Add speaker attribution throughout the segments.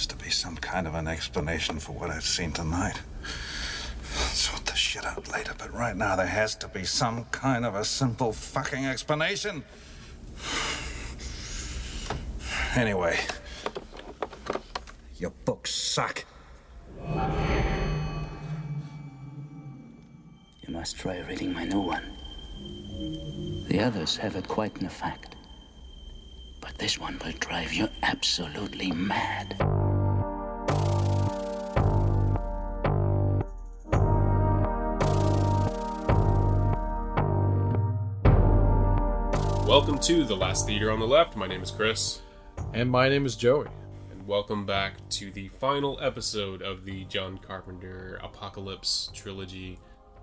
Speaker 1: has to be some kind of an explanation for what I've seen tonight. Sort the shit out later, but right now there has to be some kind of a simple fucking explanation. Anyway, your books suck.
Speaker 2: You must try reading my new one. The others have it quite an effect. But this one will drive you absolutely mad.
Speaker 3: Welcome to The Last Theater on the Left. My name is Chris,
Speaker 4: And my name is Joey.
Speaker 3: and welcome back to the final episode of the John Carpenter Apocalypse trilogy.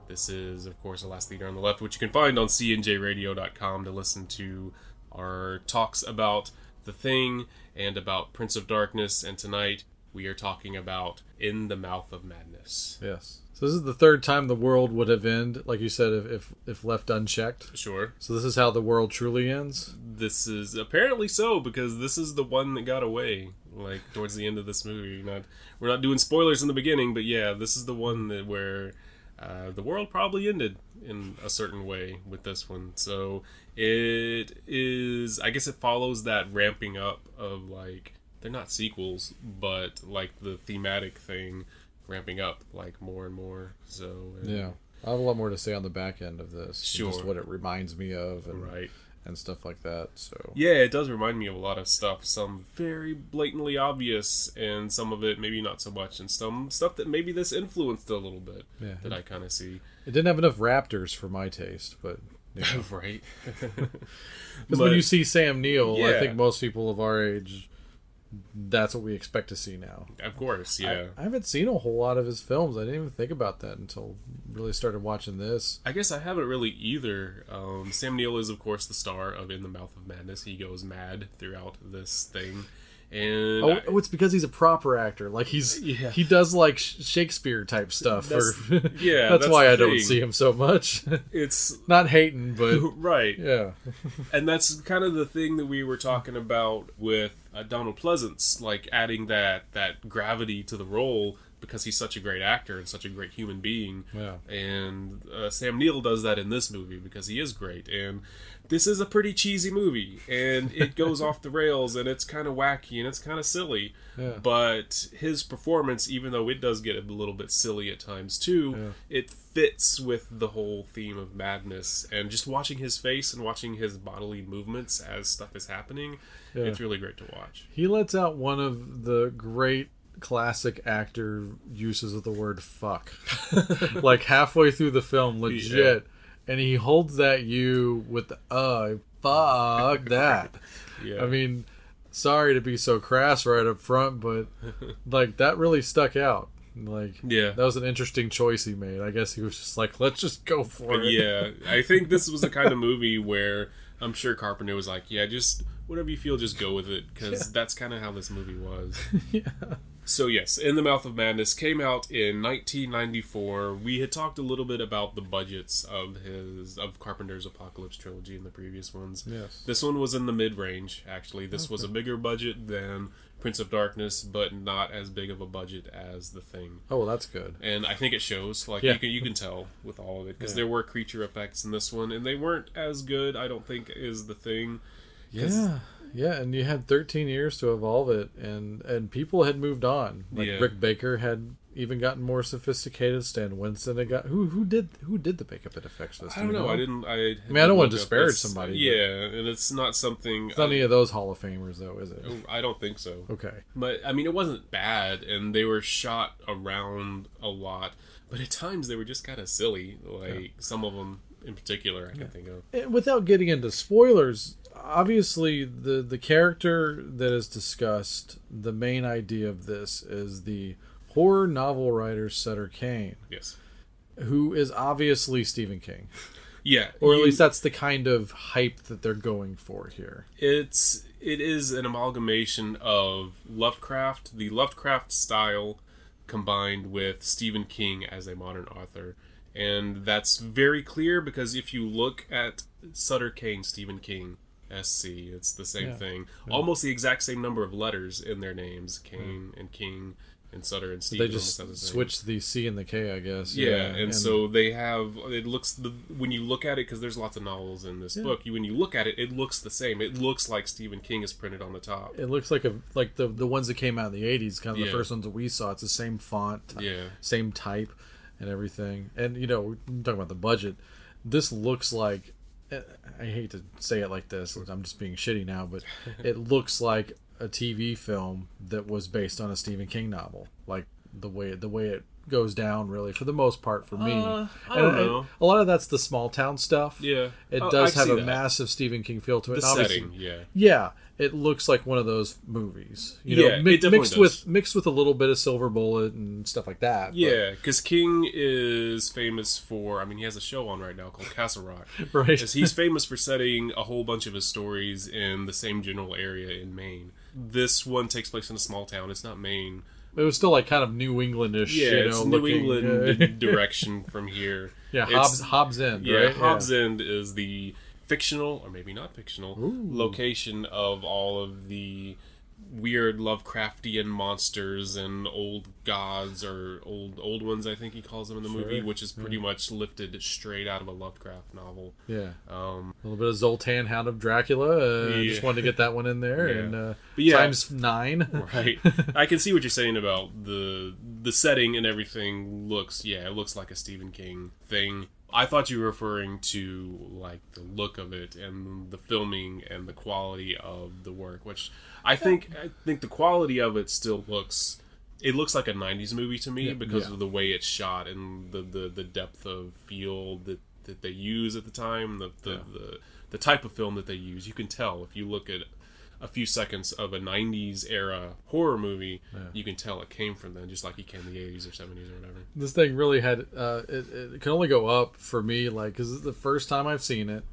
Speaker 3: This is, of course, The Last Theater on the Left, which you can find on cnjradio.com to listen to our talks about The Thing and about Prince of Darkness. And tonight we are talking about In the Mouth of Madness.
Speaker 4: Yes. So this is the third time the world would have ended, like you said, if if, if left unchecked.
Speaker 3: Sure.
Speaker 4: So this is how the world truly ends.
Speaker 3: This is apparently so because this is the one that got away. Like towards the end of this movie, not we're not doing spoilers in the beginning, but yeah, this is the one that where uh, the world probably ended in a certain way with this one. So it is, I guess, it follows that ramping up of like they're not sequels, but like the thematic thing ramping up like more and more. So uh,
Speaker 4: Yeah. I have a lot more to say on the back end of this.
Speaker 3: Sure.
Speaker 4: Just what it reminds me of and
Speaker 3: right.
Speaker 4: and stuff like that. So
Speaker 3: Yeah, it does remind me of a lot of stuff. Some very blatantly obvious, and some of it maybe not so much, and some stuff that maybe this influenced a little bit
Speaker 4: Yeah.
Speaker 3: that I kind of see.
Speaker 4: it didn't have enough raptors for my taste, but
Speaker 3: right.
Speaker 4: because when you see Sam Neill, I think most people of our age that's what we expect to see now.
Speaker 3: of course, yeah.
Speaker 4: I haven't seen a whole lot of his films. I didn't even think about that until really started watching this.
Speaker 3: I guess I haven't really either. Um, Sam Neill is, of course, the star of In the Mouth of Madness. He goes mad throughout this thing, and
Speaker 4: Oh,
Speaker 3: I-
Speaker 4: oh, it's because he's a proper actor. Like he's
Speaker 3: Yeah.
Speaker 4: he does like Shakespeare type stuff.
Speaker 3: That's-
Speaker 4: or,
Speaker 3: yeah,
Speaker 4: that's,
Speaker 3: that's
Speaker 4: why I don't see him so much.
Speaker 3: it's
Speaker 4: Not hating, but
Speaker 3: right.
Speaker 4: yeah,
Speaker 3: and that's kind of the thing that we were talking about with uh, Donald Pleasence, like adding that that gravity to the role because he's such a great actor and such a great human being.
Speaker 4: Yeah.
Speaker 3: And uh, Sam Neill does that in this movie because he is great. And this is a pretty cheesy movie, and it goes off the rails, and it's kind of wacky and it's kind of silly.
Speaker 4: Yeah.
Speaker 3: But his performance, even though it does get a little bit silly at times too, it fits with the whole theme of madness. And just watching his face and watching his bodily movements as stuff is happening,
Speaker 4: Yeah.
Speaker 3: it's really great to watch.
Speaker 4: he lets out one of the great classic actor uses of the word "fuck," like halfway through the film, legit, and he holds that you with the "uh, fuck that."
Speaker 3: Yeah.
Speaker 4: I mean, sorry to be so crass right up front, but like that really stuck out. Like,
Speaker 3: Yeah.
Speaker 4: that was an interesting choice he made. I guess he was just like, let's just go for it.
Speaker 3: yeah, I think this was the kind of movie where I'm sure Carpenter was like, yeah, just whatever you feel, just go with it, because that's kind of how this movie was.
Speaker 4: yeah.
Speaker 3: So yes, In the Mouth of Madness came out in 1994. We had talked a little bit about the budgets of his of Carpenter's Apocalypse trilogy in the previous ones.
Speaker 4: Yes.
Speaker 3: This one was in the mid range. Actually, this was a bigger budget than Prince of Darkness, but not as big of a budget as The Thing.
Speaker 4: Oh, well, that's good.
Speaker 3: And I think it shows. Like
Speaker 4: Yeah.
Speaker 3: you can you can tell with all of it because
Speaker 4: Yeah.
Speaker 3: there were creature effects in this one, and they weren't as good. I don't think is The Thing.
Speaker 4: Yeah. Yeah, and you had 13 years to evolve it, and and people had moved on. Like
Speaker 3: Yeah.
Speaker 4: Rick Baker had even gotten more sophisticated. Stan Winston had got who who did who did the makeup and effects this?
Speaker 3: I don't
Speaker 4: Do you
Speaker 3: know. I didn't. I,
Speaker 4: mean, I don't wanna disparage
Speaker 3: It's-
Speaker 4: somebody, but-
Speaker 3: Yeah, and it's not something.
Speaker 4: It's not any of those Hall of Famers, though, is it?
Speaker 3: Oh, I don't think so.
Speaker 4: Okay.
Speaker 3: But I mean, it wasn't bad, and they were shot around a lot. But at times they were just kind of silly. Like some of them in particular, I can think of.
Speaker 4: And without getting into spoilers, obviously the the character that is discussed, the main idea of this is the horror novel writer Sutter Kane,
Speaker 3: Yes.
Speaker 4: who is obviously Stephen King.
Speaker 3: Yeah.
Speaker 4: Or at
Speaker 3: you-
Speaker 4: least that's the kind of hype that they're going for here.
Speaker 3: it's it is an amalgamation of Lovecraft, the Lovecraft style, combined with Stephen King as a modern author, and that's very clear because if you look at Sutter Kane, Stephen King, SC. It's the same
Speaker 4: Yeah.
Speaker 3: thing. Almost the exact same number of letters in their names. Kane and King and Sutter and Steve.
Speaker 4: They just switched the C and the K, I guess.
Speaker 3: Yeah, and, so they have. It looks the when you look at it because there's lots of novels in this
Speaker 4: Yeah.
Speaker 3: book. You when you look at it, it looks the same. It looks like Stephen King is printed on the top.
Speaker 4: it looks like a like the the ones that came out in the '80s, kind of
Speaker 3: Yeah.
Speaker 4: the first ones that we saw. It's the same font,
Speaker 3: Yeah.
Speaker 4: same type, and everything. And you know, we're talking about the budget. This looks like. I hate to say it like this. I'm just being shitty now, but it looks like a TV film that was based on a Stephen King novel. Like the way the way it goes down, really, for the most part, for me.
Speaker 3: Uh, I don't
Speaker 4: And- and
Speaker 3: know.
Speaker 4: A lot of that's the small town stuff.
Speaker 3: Yeah.
Speaker 4: It
Speaker 3: Oh,
Speaker 4: does have a
Speaker 3: that.
Speaker 4: massive Stephen King feel to it.
Speaker 3: The setting, yeah.
Speaker 4: yeah, it looks like one of those movies. You
Speaker 3: Yeah,
Speaker 4: know,
Speaker 3: it
Speaker 4: mi- mixed
Speaker 3: does.
Speaker 4: with mixed with a little bit of Silver Bullet and stuff like that.
Speaker 3: Yeah, because King is famous for. I mean, he has a show on right now called Castle Rock.
Speaker 4: Right.
Speaker 3: he's famous for setting a whole bunch of his stories in the same general area in Maine. This one takes place in a small town. It's not Maine.
Speaker 4: It was still like kind of New Englandish.
Speaker 3: Yeah,
Speaker 4: you
Speaker 3: it's
Speaker 4: know,
Speaker 3: New
Speaker 4: looking,
Speaker 3: England
Speaker 4: uh,
Speaker 3: direction from here.
Speaker 4: yeah,
Speaker 3: It's-
Speaker 4: Hobbs, Hobbs End.
Speaker 3: Yeah,
Speaker 4: right?
Speaker 3: Hobbs End is the fictional, or maybe not fictional, location of all of the weird Lovecraftian monsters and old gods or old old ones. I think he calls them in the movie, which is pretty much lifted straight out of a Lovecraft novel.
Speaker 4: Yeah,
Speaker 3: Um,
Speaker 4: a little bit of Zoltan, Hound of Dracula. Uh,
Speaker 3: Yeah.
Speaker 4: Just wanted to get that one in there,
Speaker 3: Yeah.
Speaker 4: and uh,
Speaker 3: yeah.
Speaker 4: times nine.
Speaker 3: right. I can see what you're saying about the the setting and everything. Looks yeah, it looks like a Stephen King thing. I thought you were referring to like the look of it and the filming and the quality of the work, which I think I think the quality of it still looks. It looks like a '90s movie to me because
Speaker 4: yeah.
Speaker 3: of the way it's shot and the the, the depth of field that, that they use at the time, the the, the the type of film that they use. You can tell if you look at a few seconds of a 90s era horror movie, you can tell it came from then, just like it came the 80s or 70s or whatever.
Speaker 4: this thing really had uh, it, it can only go up for me like because it's the first time i've seen it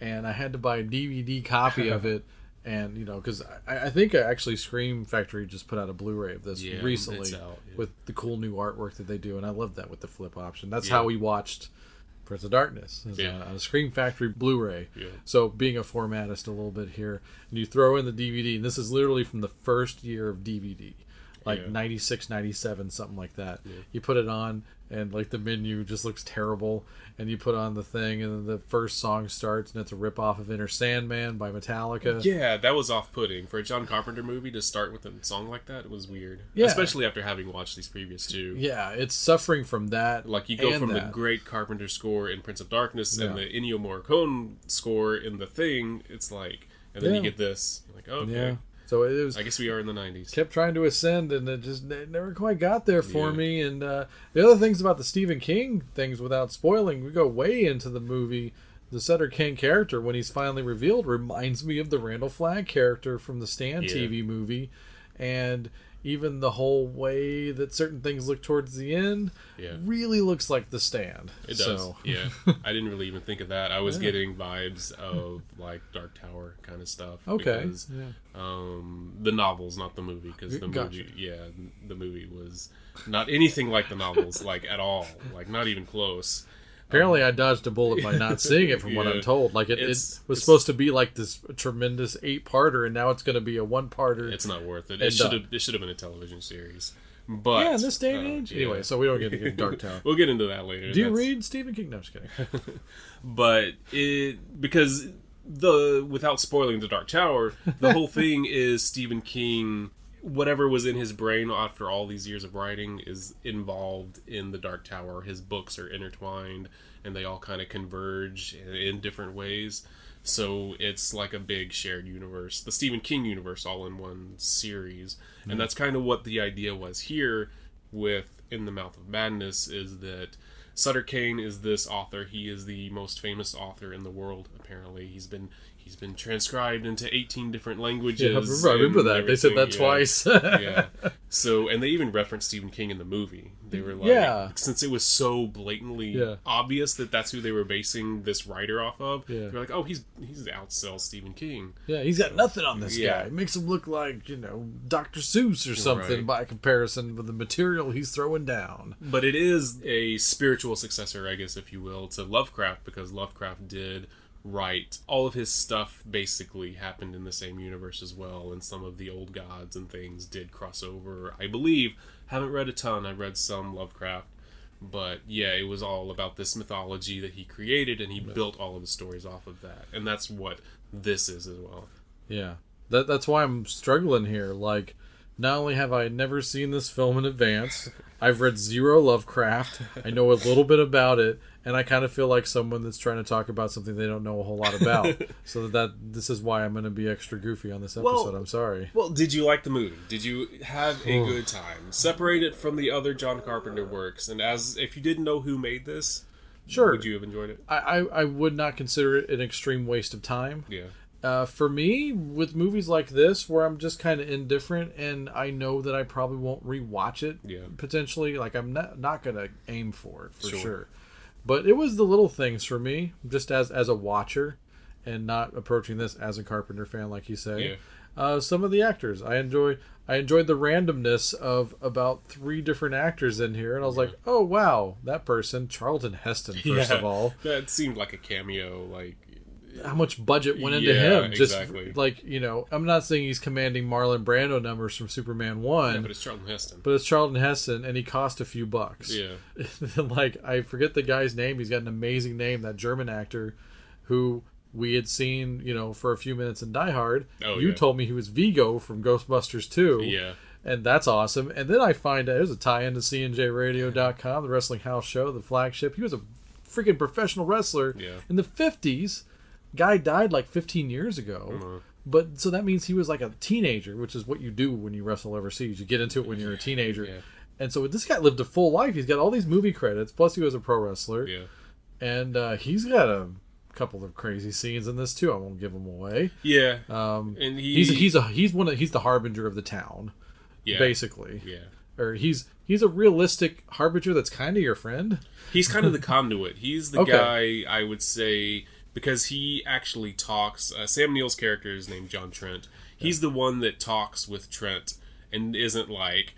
Speaker 4: and i had to buy a dvd copy of it and you know because I, I think actually scream factory just put out a blu-ray of this
Speaker 3: Yeah,
Speaker 4: recently
Speaker 3: out, yeah.
Speaker 4: with the cool new artwork that they do and i love that with the flip option that's
Speaker 3: Yeah.
Speaker 4: how we watched prince of darkness is
Speaker 3: Yeah.
Speaker 4: on a scream factory blu-ray
Speaker 3: Yeah.
Speaker 4: so being a formatist a little bit here and you throw in the dvd and this is literally from the first year of dvd like
Speaker 3: Yeah.
Speaker 4: 96 97 something like that you put it on and like the menu just looks terrible and you put on the thing and the first song starts and it's a rip off of Enter Sandman by metallica
Speaker 3: Yeah, that was off putting. For a John Carpenter movie to start with a song like that, it was weird.
Speaker 4: Yeah.
Speaker 3: Especially after having watched these previous two.
Speaker 4: Yeah, it's suffering from that
Speaker 3: Like you go
Speaker 4: and
Speaker 3: from the great Carpenter score in Prince of Darkness and
Speaker 4: Yeah.
Speaker 3: the Ennio Morricone score in The Thing, it's like, and then you get this. You're like, okay.
Speaker 4: yeah so it was
Speaker 3: I guess we are in the 90s.
Speaker 4: kept trying to ascend and it just it never quite got there for
Speaker 3: Yeah.
Speaker 4: me and uh, the other things about the stephen king things without spoiling we go way into the movie the Sutter King character when he's finally revealed reminds me of the Randall Flagg character from the Stand
Speaker 3: Yeah.
Speaker 4: TV movie and even the whole way that certain things look towards the end
Speaker 3: Yeah.
Speaker 4: really looks like the stand
Speaker 3: It does.
Speaker 4: so
Speaker 3: Yeah. I didn't really even think of that. I was getting vibes of like Dark Tower kind of stuff.
Speaker 4: okay
Speaker 3: Because,
Speaker 4: yeah.
Speaker 3: um, the novels, not the movie, because the
Speaker 4: Gotcha.
Speaker 3: movie, yeah, the movie was not anything like the novels, like at all, like not even close.
Speaker 4: Apparently, I dodged a bullet by not seeing it, from what I'm told. Like it, it was
Speaker 3: it's-
Speaker 4: supposed to be like this tremendous eight-parter, and now it's going to be a one-parter.
Speaker 3: It's not worth it. It should have. It should have been a television series. But
Speaker 4: yeah, in this day and
Speaker 3: uh,
Speaker 4: age.
Speaker 3: yeah.
Speaker 4: Anyway, so we don't get to get Dark Tower.
Speaker 3: we'll get into that later.
Speaker 4: Do you
Speaker 3: That's-
Speaker 4: read Stephen King? No, I'm just kidding.
Speaker 3: but it because the without spoiling the Dark Tower, the whole thing is Stephen King. Whatever was in his brain after all these years of writing is involved in the Dark Tower. His books are intertwined, and they all kind of converge in, in different ways. So it's like a big shared universe, the Stephen King universe, all in one series, and that's kind of what the idea was here with In the Mouth of Madness. Is that Sutter Kane is this author. He is the most famous author in the world. Apparently, he's been he's been transcribed into 18 different languages.
Speaker 4: Yeah, I remember, I remember
Speaker 3: and
Speaker 4: that. They said that
Speaker 3: yeah.
Speaker 4: twice.
Speaker 3: yeah. So, and they even referenced Stephen King in the movie. They were like,
Speaker 4: Yeah.
Speaker 3: since it was so blatantly
Speaker 4: Yeah.
Speaker 3: obvious that that's who they were basing this writer off of.
Speaker 4: Yeah.
Speaker 3: They're like, oh, he's he's outsells Stephen King.
Speaker 4: yeah, he's got nothing on this guy. It makes him look like you know Dr. Seuss or something
Speaker 3: Right.
Speaker 4: by comparison with the material he's throwing down.
Speaker 3: But it is a spiritual successor, I guess, if you will, to Lovecraft because Lovecraft did right. All of his stuff basically happened in the same universe as well, and some of the old gods and things did cross over. I believe. Haven't read a ton. I read some Lovecraft, but yeah, it was all about this mythology that he created, and he built all of the stories off of that, and that's what this is as well.
Speaker 4: Yeah, that that's why I'm struggling here. Like, not only have I never seen this film in advance, I've read zero Lovecraft. I know a little bit about it, and I kind of feel like someone that's trying to talk about something they don't know a whole lot about. so that this is why I'm going to be extra goofy on this episode.
Speaker 3: Well-
Speaker 4: I'm sorry.
Speaker 3: Well, did you like the movie? Did you have a good time? Separate it from the other John Carpenter works, and as if you didn't know who made this,
Speaker 4: Sure.
Speaker 3: would you have enjoyed it?
Speaker 4: I, I, I would not consider it an extreme waste of time.
Speaker 3: Yeah.
Speaker 4: Uh, for me, with movies like this, where I'm just kind of indifferent, and I know that I probably won't rewatch it.
Speaker 3: Yeah.
Speaker 4: Potentially, like I'm not not gonna aim for it for
Speaker 3: Sure.
Speaker 4: sure. But it was the little things for me, just as as a watcher, and not approaching this as a Carpenter fan, like you say.
Speaker 3: Yeah.
Speaker 4: Uh, some of the actors I enjoy. I enjoyed the randomness of about three different actors in here, and I was like, "Oh wow, that person, Charlton Heston, first
Speaker 3: Yeah.
Speaker 4: of all."
Speaker 3: That seemed like a cameo. Like,
Speaker 4: how much budget went into
Speaker 3: Yeah,
Speaker 4: him. Just
Speaker 3: exactly.
Speaker 4: like you know, I'm not saying he's commanding Marlon Brando numbers from Superman One,
Speaker 3: yeah, but it's Charlton Heston.
Speaker 4: but it's Charlton Heston, and he cost a few bucks.
Speaker 3: yeah.
Speaker 4: like I forget the guy's name. He's got an amazing name. That German actor, who we had seen, you know, for a few minutes in Die Hard.
Speaker 3: Oh,
Speaker 4: you
Speaker 3: yeah.
Speaker 4: told me he was Vigo from Ghostbusters Two.
Speaker 3: Yeah.
Speaker 4: And that's awesome. And then I find out there's a tie in to CNJRadio.com, the Wrestling House Show, the flagship. He was a freaking professional wrestler
Speaker 3: Yeah.
Speaker 4: in the 50s. Guy died like 15 years ago.
Speaker 3: Uh-huh.
Speaker 4: But so that means he was like a teenager, which is what you do when you wrestle overseas. You get into it when you're a teenager.
Speaker 3: Yeah.
Speaker 4: And so this guy lived a full life. He's got all these movie credits, plus he was a pro wrestler.
Speaker 3: Yeah.
Speaker 4: And uh, he's got a couple of crazy scenes in this too. I won't give them away.
Speaker 3: Yeah.
Speaker 4: Um,
Speaker 3: and he,
Speaker 4: he's he's a he's one of, he's the harbinger of the town,
Speaker 3: yeah.
Speaker 4: basically
Speaker 3: Yeah.
Speaker 4: or he's he's a realistic harbinger that's kind of your friend.
Speaker 3: He's kind of the conduit. He's the
Speaker 4: Okay.
Speaker 3: guy I would say because he actually talks. Uh, Sam Neill's character is named John Trent. He's the one that talks with Trent and isn't like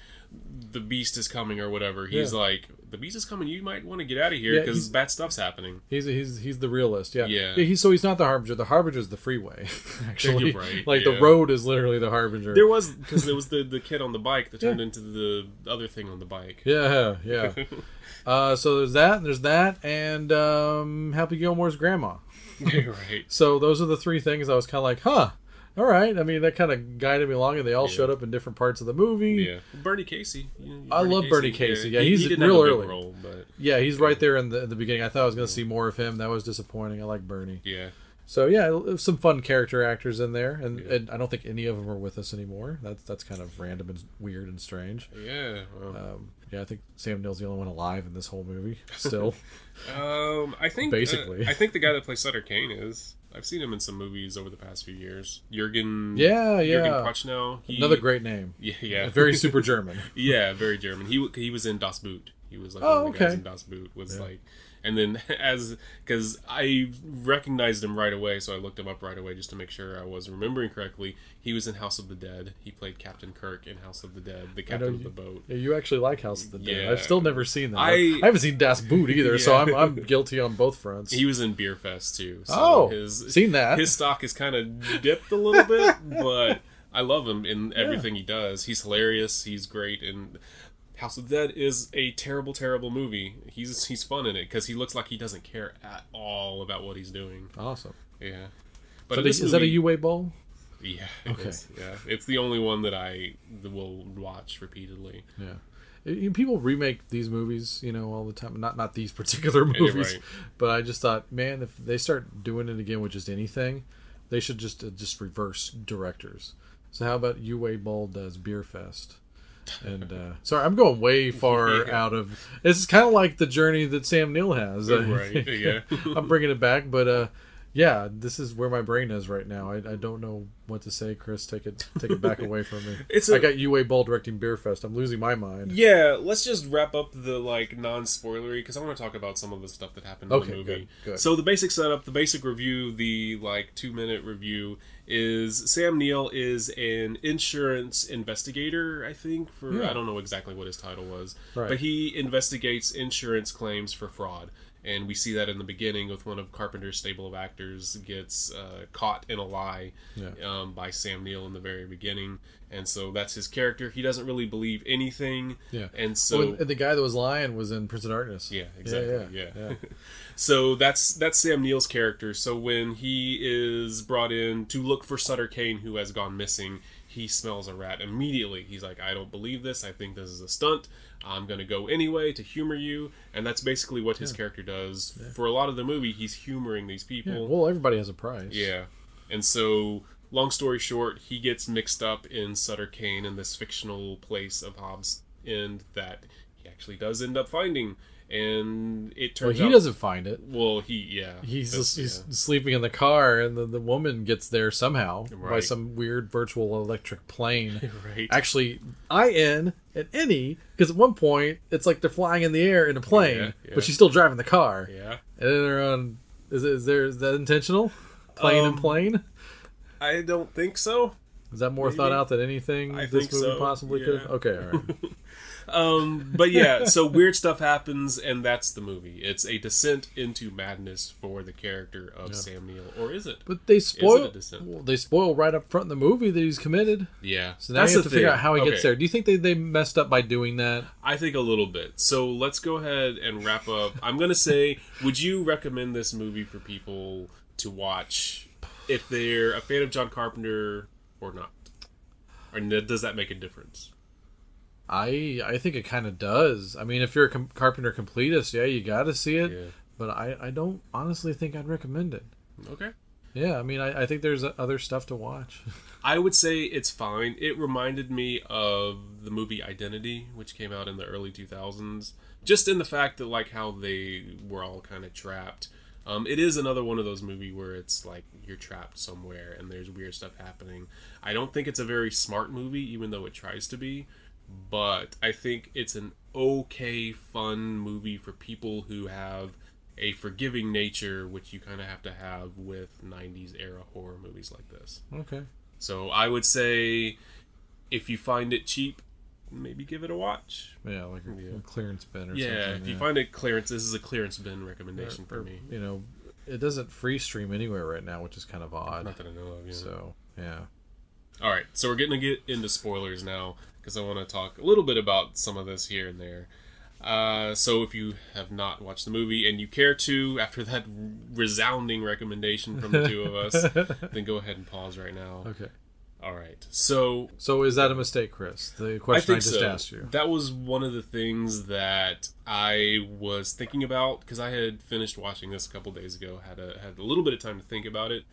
Speaker 3: the beast is coming or whatever. He's
Speaker 4: Yeah.
Speaker 3: like the beast is coming. You might want to get out of here because
Speaker 4: he's-
Speaker 3: bad stuff's happening.
Speaker 4: He's he's he's the realist. Yeah.
Speaker 3: Yeah.
Speaker 4: He's so he's not the harbinger. The harbinger is the freeway. Actually,
Speaker 3: right,
Speaker 4: like
Speaker 3: yeah.
Speaker 4: the road is literally the harbinger.
Speaker 3: There was because there was the the kid on the bike that turned into the other thing on the bike.
Speaker 4: yeah, yeah. uh, so there's that. There's that, and um, Happy Gilmore's grandma.
Speaker 3: right.
Speaker 4: So those are the three things I was kind of like, huh. All right. I mean, that kind of guided me along, and they all
Speaker 3: Yeah.
Speaker 4: showed up in different parts of the movie.
Speaker 3: Yeah, Bernie Casey. You know,
Speaker 4: I love Bernie Casey. Yeah,
Speaker 3: he-
Speaker 4: he's
Speaker 3: he didn't
Speaker 4: real
Speaker 3: have a big
Speaker 4: early.
Speaker 3: role, but
Speaker 4: Yeah, he's right there in the, in the beginning. I thought I was going to see more of him. That was disappointing. I like Bernie.
Speaker 3: yeah,
Speaker 4: So yeah, some fun character actors in there, and,
Speaker 3: Yeah.
Speaker 4: and I don't think any of them are with us anymore. That's that's kind of random and weird and strange.
Speaker 3: yeah. Well,
Speaker 4: Um, yeah, I think Sam Neill's the only one alive in this whole movie. Still,
Speaker 3: Um, I think
Speaker 4: Basically.
Speaker 3: uh, I think the guy that plays Sutter Kane is. I've seen him in some movies over the past few years. Jurgen.
Speaker 4: Yeah,
Speaker 3: Jurgen
Speaker 4: yeah.
Speaker 3: Prochnow. He,
Speaker 4: another great name.
Speaker 3: Yeah, yeah.
Speaker 4: Very super German.
Speaker 3: yeah, very German. He he was in Das Boot. He was like
Speaker 4: Oh,
Speaker 3: one of the oh,
Speaker 4: guys
Speaker 3: in Das Boot. Was like, and then as because I recognized him right away, so I looked him up right away just to make sure I was remembering correctly. He was in House of the Dead. He played Captain Kirk in House of the Dead, the captain of the boat.
Speaker 4: Yeah, you actually like House of the Dead.
Speaker 3: Yeah.
Speaker 4: I've still never seen that.
Speaker 3: I-
Speaker 4: I haven't seen Das Boot either, so I'm I'm guilty on both fronts.
Speaker 3: He was in Beerfest too. So
Speaker 4: Oh,
Speaker 3: his,
Speaker 4: seen that.
Speaker 3: His stock is kind of dipped a little bit, but I love him in everything he does. He's hilarious. He's great, and House of the Dead is a terrible, terrible movie. He's he's fun in it because he looks like he doesn't care at all about what he's doing.
Speaker 4: awesome.
Speaker 3: Yeah, but
Speaker 4: So
Speaker 3: this
Speaker 4: is that a
Speaker 3: movie-
Speaker 4: Uwe Boll?
Speaker 3: Yeah,
Speaker 4: Okay.
Speaker 3: is. Yeah, it's the only one that I will watch repeatedly.
Speaker 4: Yeah. People remake these movies, you know, all the time. Not not these particular movies,
Speaker 3: right.
Speaker 4: but I just thought, man, if they start doing it again with just anything, they should just uh, just reverse directors. So how about Uwe Boll does Beerfest? And uh, sorry, I'm going way far
Speaker 3: Yeah.
Speaker 4: out of. It's kind of like the journey that Sam Neill has.
Speaker 3: Right, yeah.
Speaker 4: I'm bringing it back, but uh, yeah, this is where my brain is right now. I, I don't know what to say, Chris. Take it take it back away from me.
Speaker 3: It's
Speaker 4: I
Speaker 3: a-
Speaker 4: got Uwe Boll directing Beerfest. I'm losing my mind.
Speaker 3: Yeah, let's just wrap up the like non-spoilery because I want to talk about some of the stuff that happened in
Speaker 4: Okay,
Speaker 3: the movie.
Speaker 4: good, good.
Speaker 3: So the basic setup, the basic review, the like two-minute review is Sam Neill is an insurance investigator. I think for
Speaker 4: Yeah.
Speaker 3: I don't know exactly what his title was,
Speaker 4: Right.
Speaker 3: but he investigates insurance claims for fraud. And we see that in the beginning with one of Carpenter's stable of actors gets uh, caught in a lie
Speaker 4: Yeah.
Speaker 3: um, by Sam Neill in the very beginning, and so that's his character. He doesn't really believe anything,
Speaker 4: Yeah.
Speaker 3: and so
Speaker 4: Well, the guy that was lying was in Prince of Darkness.
Speaker 3: yeah, exactly. Yeah.
Speaker 4: yeah.
Speaker 3: so that's that's Sam Neill's character. So when he is brought in to look for Sutter Kane, who has gone missing, he smells a rat immediately. He's like, "I don't believe this. I think this is a stunt. I'm gonna go anyway to humor you." And that's basically what his character does for a lot of the movie. He's humoring these
Speaker 4: Yeah,
Speaker 3: people.
Speaker 4: Well, everybody has a price.
Speaker 3: Yeah. And so, long story short, he gets mixed up in Sutter Kane in this fictional place of Hobbs End that he actually does end up finding. And it turns.
Speaker 4: Well, he
Speaker 3: out.
Speaker 4: doesn't find it.
Speaker 3: Well, he, yeah.
Speaker 4: He's just, he's
Speaker 3: yeah.
Speaker 4: sleeping in the car, and the, the woman gets there somehow by some weird virtual electric plane.
Speaker 3: Right.
Speaker 4: Actually, I N and any because at one point it's like they're flying in the air in a plane,
Speaker 3: Yeah, yeah.
Speaker 4: but she's still driving the car,
Speaker 3: Yeah.
Speaker 4: and then they're on. Is, is there is that intentional? Plane and
Speaker 3: Um,
Speaker 4: plane.
Speaker 3: I don't think so.
Speaker 4: Is that more
Speaker 3: maybe.
Speaker 4: thought out than anything
Speaker 3: I
Speaker 4: this movie
Speaker 3: so,
Speaker 4: possibly could? Okay, all right.
Speaker 3: Um, but yeah, so weird stuff happens, and that's the movie. It's a descent into madness for the character of Sam Neill, or is it?
Speaker 4: But they spoil. well, they spoil right up front in the movie that he's committed.
Speaker 3: Yeah.
Speaker 4: So now you have to figure out how he gets there. Do you think they, they messed up by doing that?
Speaker 3: I think a little bit. So let's go ahead and wrap up. I'm going to say, would you recommend this movie for people to watch if they're a fan of John Carpenter or not? Or does that make a difference?
Speaker 4: I I think it kind of does. I mean, if you're a com- Carpenter completist, yeah, you got to see it.
Speaker 3: Yeah.
Speaker 4: But I, I don't honestly think I'd recommend it.
Speaker 3: Okay.
Speaker 4: Yeah, I mean, I, I think there's other stuff to watch.
Speaker 3: I would say it's fine. It reminded me of the movie Identity, which came out in the early 2000s. Just in the fact that, like, how they were all kind of trapped. Um, it is another one of those movies where it's like you're trapped somewhere and there's weird stuff happening. I don't think it's a very smart movie, even though it tries to be. But I think it's an okay, fun movie for people who have a forgiving nature, which you kind of have to have with 90s era horror movies like this.
Speaker 4: okay.
Speaker 3: So I would say if you find it cheap, maybe give it a watch.
Speaker 4: Yeah, like a,
Speaker 3: Yeah.
Speaker 4: a clearance bin or
Speaker 3: Yeah,
Speaker 4: something.
Speaker 3: if you
Speaker 4: yeah.
Speaker 3: find it clearance, this is a clearance bin recommendation
Speaker 4: Or-
Speaker 3: for
Speaker 4: or,
Speaker 3: me.
Speaker 4: You know, it doesn't free stream anywhere right now, which is kind of odd.
Speaker 3: Not that I know of. Yeah.
Speaker 4: So yeah.
Speaker 3: All right, so we're getting to get into spoilers now because I want to talk a little bit about some of this here and there. Uh, so if you have not watched the movie and you care to, after that resounding recommendation from the two of us, then go ahead and pause right now.
Speaker 4: Okay.
Speaker 3: All right. So
Speaker 4: So is that a mistake, Chris? The question I,
Speaker 3: think
Speaker 4: just
Speaker 3: so.
Speaker 4: asked you.
Speaker 3: That was one of the things that I was thinking about because I had finished watching this a couple days ago. had a had a little bit of time to think about it.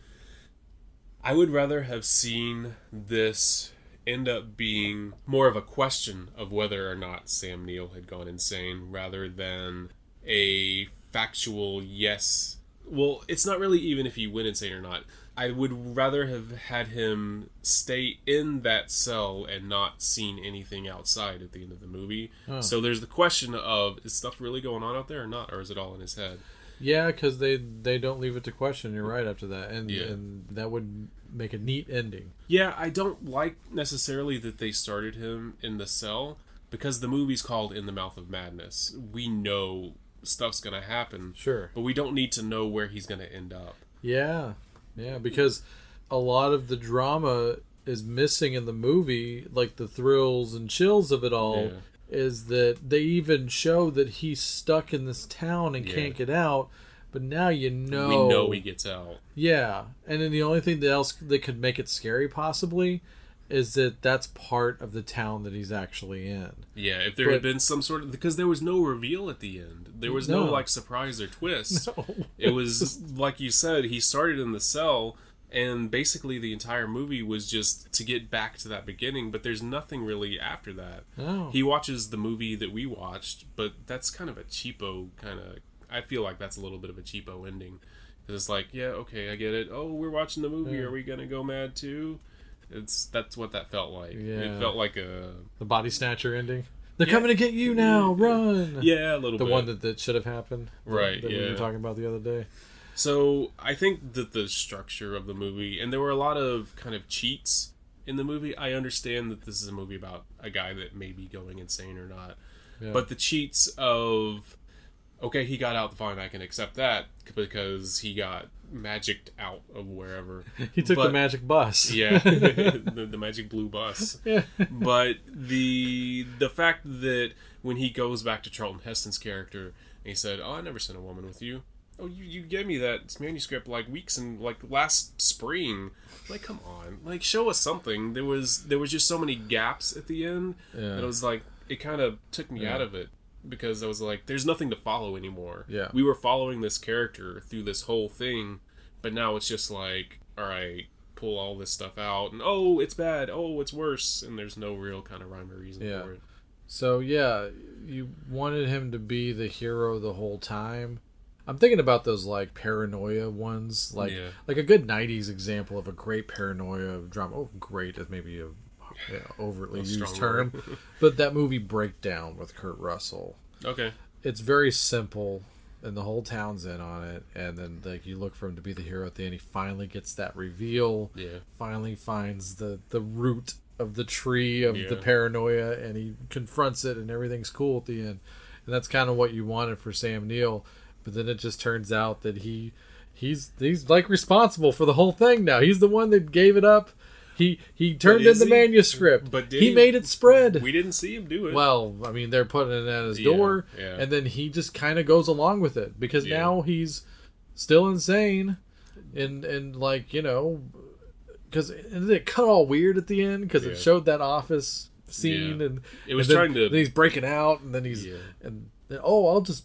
Speaker 3: I would rather have seen this end up being more of a question of whether or not Sam Neill had gone insane rather than a factual yes. Well, it's not really even if he went insane or not. I would rather have had him stay in that cell and not seen anything outside at the end of the movie.
Speaker 4: Oh.
Speaker 3: So there's the question of is stuff really going on out there or not, or is it all in his head?
Speaker 4: Yeah, because they they don't leave it to question. You're right after that, and
Speaker 3: Yeah.
Speaker 4: and that would make a neat ending.
Speaker 3: Yeah, I don't like necessarily that they started him in the cell because the movie's called In the Mouth of Madness. We know stuff's gonna happen,
Speaker 4: Sure.
Speaker 3: but we don't need to know where he's gonna end up.
Speaker 4: Yeah, yeah, because a lot of the drama is missing in the movie, like the thrills and chills of it all.
Speaker 3: Yeah.
Speaker 4: Is that they even show that he's stuck in this town and
Speaker 3: Yeah.
Speaker 4: can't get out, but now you know.
Speaker 3: We know he gets out.
Speaker 4: Yeah, and then the only thing that else that could make it scary possibly is that that's part of the town that he's actually in.
Speaker 3: Yeah, if there had been some sort of because there was no reveal at the end. There was no,
Speaker 4: No.
Speaker 3: like surprise or twist.
Speaker 4: No.
Speaker 3: It was like you said, he started in the cell and basically the entire movie was just to get back to that beginning, but there's nothing really after that.
Speaker 4: No.
Speaker 3: He watches the movie that we watched, but that's kind of a cheapo kind of I feel like that's a little bit of a cheapo ending. Cuz it's like, yeah, okay, I get it. Oh, we're watching the movie.
Speaker 4: Yeah.
Speaker 3: Are we going to go mad too? It's that's what that felt like.
Speaker 4: Yeah.
Speaker 3: It felt like a
Speaker 4: The body snatcher ending. They're
Speaker 3: Yeah.
Speaker 4: coming to get you now. Run.
Speaker 3: yeah, a little bit.
Speaker 4: The
Speaker 3: bit.
Speaker 4: one that, that should have happened. that-
Speaker 3: Right,
Speaker 4: That we
Speaker 3: yeah.
Speaker 4: were talking about the other day.
Speaker 3: So I think that the structure of the movie, and there were a lot of kind of cheats in the movie. I understand that this is a movie about a guy that may be going insane or not,
Speaker 4: Yeah.
Speaker 3: but the cheats of okay, he got out fine. I can accept that because he got magicked out of wherever.
Speaker 4: He took the magic bus.
Speaker 3: Yeah, the, the magic blue bus.
Speaker 4: Yeah.
Speaker 3: But the the fact that when he goes back to Charlton Heston's character, he said, "Oh, I never sent a woman with you." Oh, you, you gave me that manuscript like weeks and like last spring. Like, come on, like show us something. There was there was just so many gaps at the end,
Speaker 4: Yeah.
Speaker 3: and it was like it kind of took me
Speaker 4: Yeah.
Speaker 3: out of it because I was like, there's nothing to follow anymore.
Speaker 4: Yeah.
Speaker 3: we were following this character through this whole thing, but now it's just like, all right, pull all this stuff out, and oh, it's bad, oh, it's worse, and there's no real kind of rhyme or reason
Speaker 4: Yeah.
Speaker 3: for it.
Speaker 4: So yeah, you wanted him to be the hero the whole time. I'm thinking about those like paranoia ones, like
Speaker 3: Yeah.
Speaker 4: like a good '90s example of a great paranoia drama. Oh, great is maybe a yeah, overtly used term, but that movie Breakdown with Kurt Russell.
Speaker 3: Okay,
Speaker 4: It's very simple, and the whole town's in on it. And then like you look for him to be the hero at the end. He finally gets that reveal.
Speaker 3: yeah,
Speaker 4: Finally finds the the root of the tree of the paranoia, and he confronts it, and everything's cool at the end. And that's kind of what you wanted for Sam Neill. But then it just turns out that he he's he's like responsible for the whole thing now. He's the one that gave it up. He he turned in the
Speaker 3: he?
Speaker 4: manuscript.
Speaker 3: But did
Speaker 4: he,
Speaker 3: he?
Speaker 4: made it spread.
Speaker 3: we didn't see him do it.
Speaker 4: Well, I mean, they're putting it at his
Speaker 3: Yeah,
Speaker 4: door,
Speaker 3: yeah.
Speaker 4: and then he just kind of goes along with it because
Speaker 3: Yeah.
Speaker 4: now he's still insane, and and like you know, because it cut all weird at the end because it showed that office scene and
Speaker 3: It was
Speaker 4: and
Speaker 3: trying to-
Speaker 4: then he's breaking out and then he's and then, oh I'll just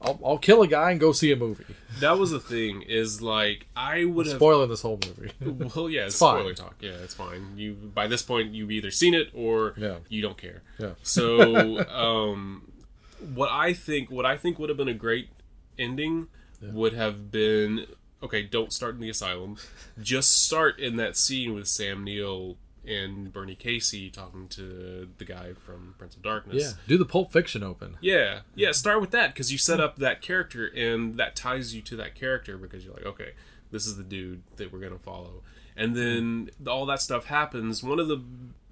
Speaker 4: I'll, I'll kill a guy and go see a movie.
Speaker 3: that was the thing. Is like I would have
Speaker 4: Spoiling this whole movie.
Speaker 3: Well, yeah, it's
Speaker 4: fine.
Speaker 3: spoiler talk. Yeah, it's fine. You by this point you've either seen it or
Speaker 4: Yeah.
Speaker 3: you don't care.
Speaker 4: Yeah.
Speaker 3: So, um, what I think, what I think would have been a great ending would have been okay. Don't start in the asylum. Just start in that scene with Sam Neill and Bernie Casey talking to the guy from Prince of Darkness.
Speaker 4: yeah, do the Pulp Fiction open.
Speaker 3: Yeah, yeah. Start with that because you set up that character, and that ties you to that character because you're like, okay, this is the dude that we're gonna follow, and then all that stuff happens. One of the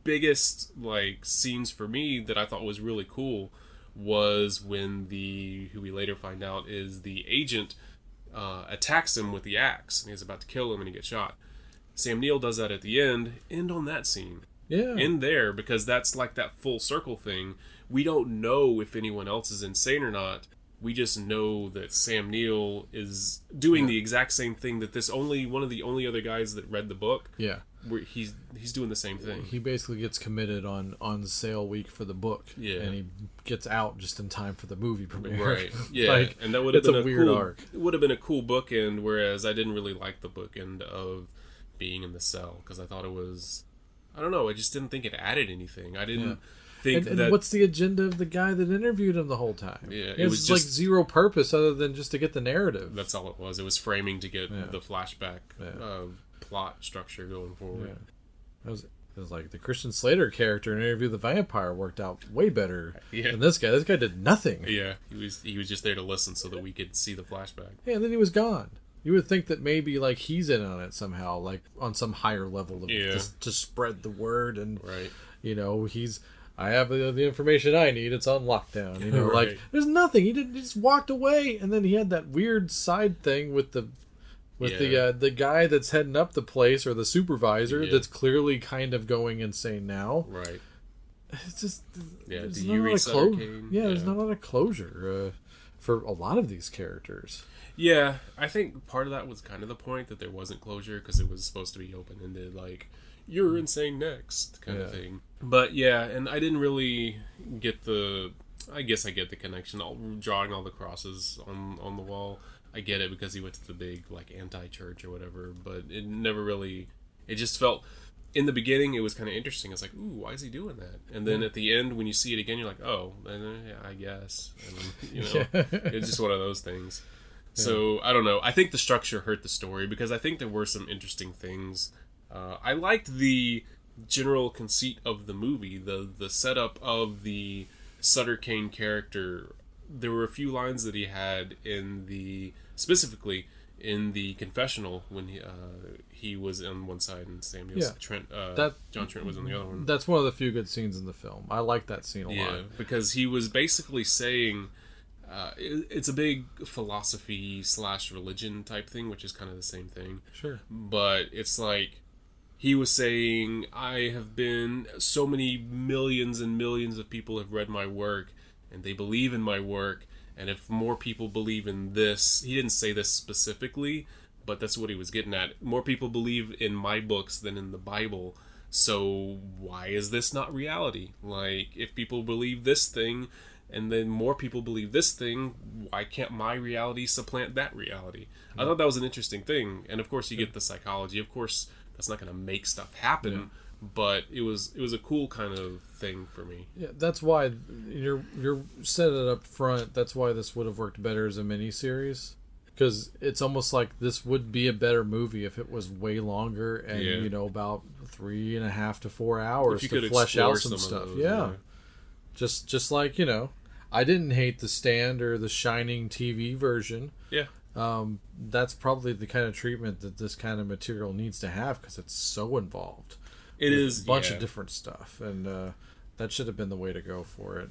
Speaker 3: biggest like scenes for me that I thought was really cool was when the who we later find out is the agent uh, attacks him with the axe, and he's about to kill him, and he gets shot. Sam Neill does that at the end. End on that scene
Speaker 4: Yeah,
Speaker 3: in there because that's like that full circle thing. We don't know if anyone else is insane or not. We just know that Sam Neill is doing the exact same thing that this only one of the only other guys that read the book.
Speaker 4: yeah.
Speaker 3: Where he's he's doing the same thing.
Speaker 4: he basically gets committed on on sale week for the book
Speaker 3: Yeah.
Speaker 4: and he gets out just in time for the movie premiere
Speaker 3: Right. Yeah.
Speaker 4: like,
Speaker 3: and that would have been
Speaker 4: a,
Speaker 3: a,
Speaker 4: weird
Speaker 3: cool,
Speaker 4: arc
Speaker 3: It would have been a cool bookend. Whereas I didn't really like the bookend of being in the cell because I thought it was. I don't know. I just didn't think it added anything. I didn't think
Speaker 4: and, and
Speaker 3: that.
Speaker 4: what's the agenda of the guy that interviewed him the whole time
Speaker 3: Yeah, it
Speaker 4: it's
Speaker 3: was
Speaker 4: like
Speaker 3: just-
Speaker 4: zero purpose other than just to get the narrative
Speaker 3: That's all it was. It was framing to get
Speaker 4: Yeah.
Speaker 3: the flashback
Speaker 4: Yeah.
Speaker 3: uh, plot structure going forward.
Speaker 4: yeah. it was it was like the Christian Slater character in Interview the Vampire worked out way better
Speaker 3: Yeah.
Speaker 4: than this guy. This guy did nothing.
Speaker 3: Yeah, he was he was just there to listen so that we could see the flashback.
Speaker 4: Yeah, and then he was gone. You would think that maybe like he's in on it somehow, like on some higher level of
Speaker 3: Yeah.
Speaker 4: just to spread the word and
Speaker 3: Right.
Speaker 4: you know he's I have the, the information I need. It's on lockdown. You know, like there's nothing. He didn't he just walked away, and then he had that weird side thing with the with the uh, the guy that's heading up the place or the supervisor
Speaker 3: Yeah.
Speaker 4: that's clearly kind of going insane now.
Speaker 3: Right.
Speaker 4: It's just
Speaker 3: Yeah,
Speaker 4: there's
Speaker 3: do
Speaker 4: not a lot of clo-
Speaker 3: Kane?
Speaker 4: Yeah, there's not a lot of closure uh, for a lot of these characters.
Speaker 3: Yeah, I think part of that was kind of the point that there wasn't closure because it was supposed to be open ended, like you're mm-hmm. insane next kind of thing. But yeah, and I didn't really get the. I guess I get the connection. All, drawing all the crosses on on the wall, I get it because he went to the big like anti-church or whatever. But it never really. It just felt. In the beginning, it was kind of interesting. It's like, ooh, why is he doing that? And then at the end, when you see it again, you're like, oh, uh, yeah, I guess. And, you know, it's just one of those things. So I don't know. I think the structure hurt the story because I think there were some interesting things. Uh, I liked the general conceit of the movie, the the setup of the Sutter Kane character. There were a few lines that he had in the specifically in the confessional when he uh, he was on one side and Sam Neill
Speaker 4: Yeah.
Speaker 3: Trent uh,
Speaker 4: That-
Speaker 3: John Trent was on the other one.
Speaker 4: That's one of the few good scenes in the film. I like that scene a
Speaker 3: Yeah,
Speaker 4: lot.
Speaker 3: because he was basically saying uh, it, it's a big philosophy slash religion type thing, which is kind of the same thing.
Speaker 4: Sure.
Speaker 3: But it's like he was saying, I have been so many millions and millions of people have read my work and they believe in my work. And if more people believe in this, he didn't say this specifically, but that's what he was getting at. More people believe in my books than in the Bible. So why is this not reality? Like, if people believe this thing, and then more people believe this thing, why can't my reality supplant that reality? I mm-hmm. thought that was an interesting thing, and of course you get the psychology. Of course, that's not going to make stuff happen, but it was it was a cool kind of thing for me.
Speaker 4: Yeah, that's why you're you're set it up front. That's why this would have worked better as a miniseries. Because it's almost like this would be a better movie if it was way longer and
Speaker 3: Yeah.
Speaker 4: you know about three and a half to four hours to flesh out some,
Speaker 3: some
Speaker 4: stuff.
Speaker 3: those,
Speaker 4: yeah.
Speaker 3: yeah.
Speaker 4: just just like you know, I didn't hate the Stand or the Shining TV version.
Speaker 3: Yeah,
Speaker 4: Um, that's probably the kind of treatment that this kind of material needs to have because it's so involved.
Speaker 3: it is
Speaker 4: a bunch
Speaker 3: yeah.
Speaker 4: of different stuff, and uh, that should have been the way to go for it.